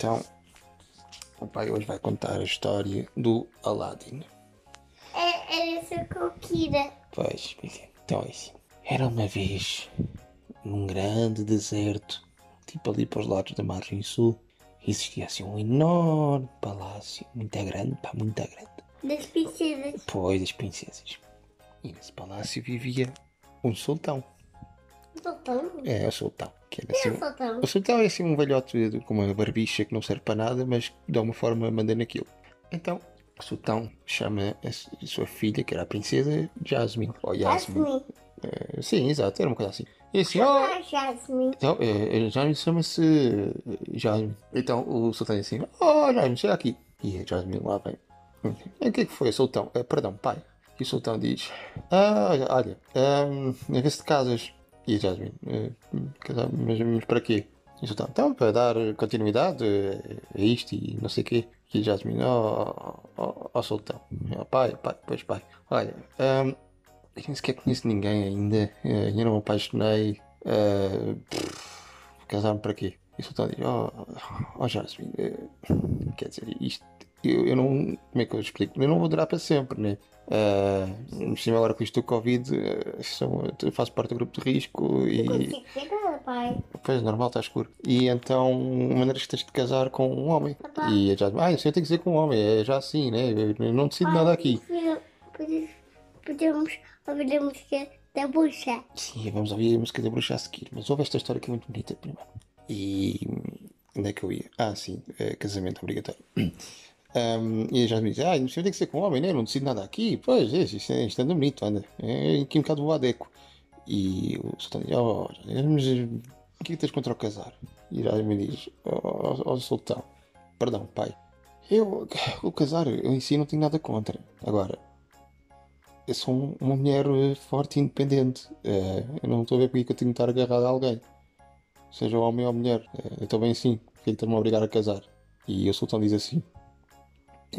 Então, o pai hoje vai contar a história do Aladdin. É, era essa coquira. Pois, pois é. Então é assim. Era uma vez num grande deserto, tipo ali para os lados da margem sul, existia assim um enorme palácio, muito grande, pá, muito grande. Das princesas. Pois, das princesas. E nesse palácio vivia um sultão. Sultão? É, o sultão. Que era é assim, o sultão? é assim um velhote de- com uma barbicha que não serve para nada, mas de alguma forma manda naquilo. Então, o sultão chama a sua filha, que era a princesa Jasmine. Ou Yasmin. Jasmine. Eh, sim, exato, era uma coisa assim. E assim, oh, Jasmine. então, eh, eh, Jasmine chama-se eh, Jasmine. Então o sultão diz assim, oh Jasmine, chega aqui. E a Jasmine lá vem. "Eh, O que é que foi, sultão? Eh, perdão, pai. E o sultão diz, ah, olha, olha, um, ver se te casas. E a Jasmine, "Eh, mas, mas para quê? E o sultão, então, para dar continuidade eh, a isto e não sei o quê. E a Jasmine, oh, oh, oh sultão, oh, pai, pai, pois pai, olha, um, eu nem sequer conheço ninguém ainda, eh, ainda não me apaixonei. pff, Casar-me para quê? E o sultão diz: Oh, oh Jasmine, eh, quer dizer, isto. Eu, eu não. Como é que eu explico? Eu não vou durar para sempre, né? Uh, cima agora com isto do Covid, eu faço parte do grupo de risco e. Nada, pai. Pois, normal, está escuro. E então, a maneira que tens de casar com um homem. Papá. E Jasmine, ah, isso eu tenho que dizer com um homem, é já assim, né? Eu não decido nada aqui. Podemos, ouvir a música da bucha. Sim, vamos ouvir a música da bruxa a seguir, mas houve esta história que é muito bonita primeiro. E onde é que eu ia? Ah, sim, é casamento obrigatório. Ahm, e a Jasmine diz: Ah, não sei tem que ser com um homem, né? Não decido nada aqui. Pois, é, isto, é, isto anda bonito, anda. É aqui um bocado o adeco. E o sultão diz: Oh, mas o que é que tens contra o casar? E a Jasmine diz: Oh, oh, sultão, perdão, pai. Eu, o casar, eu em si não tenho nada contra. Agora, eu sou um- uma mulher eh, forte e independente. Eh, eu não estou a ver porque é que eu tenho que estar agarrado a alguém. Seja homem ou mulher. Eh, eu estou bem assim. Porque está-me a obrigar a casar. E o sultão diz assim: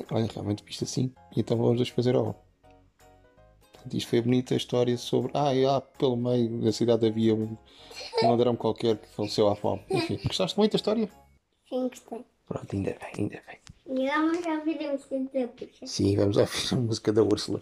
Olha, realmente visto assim. E então vamos dois fazer ao. Portanto, Isto foi a bonita história sobre. Ah, e lá pelo meio da cidade havia um, um ladrão qualquer que faleceu à fome. Enfim, gostaste muito da história? Sim, gostei. Pronto, ainda bem, ainda bem. E vamos ouvir a música da. Sim, vamos ouvir a música da Úrsula.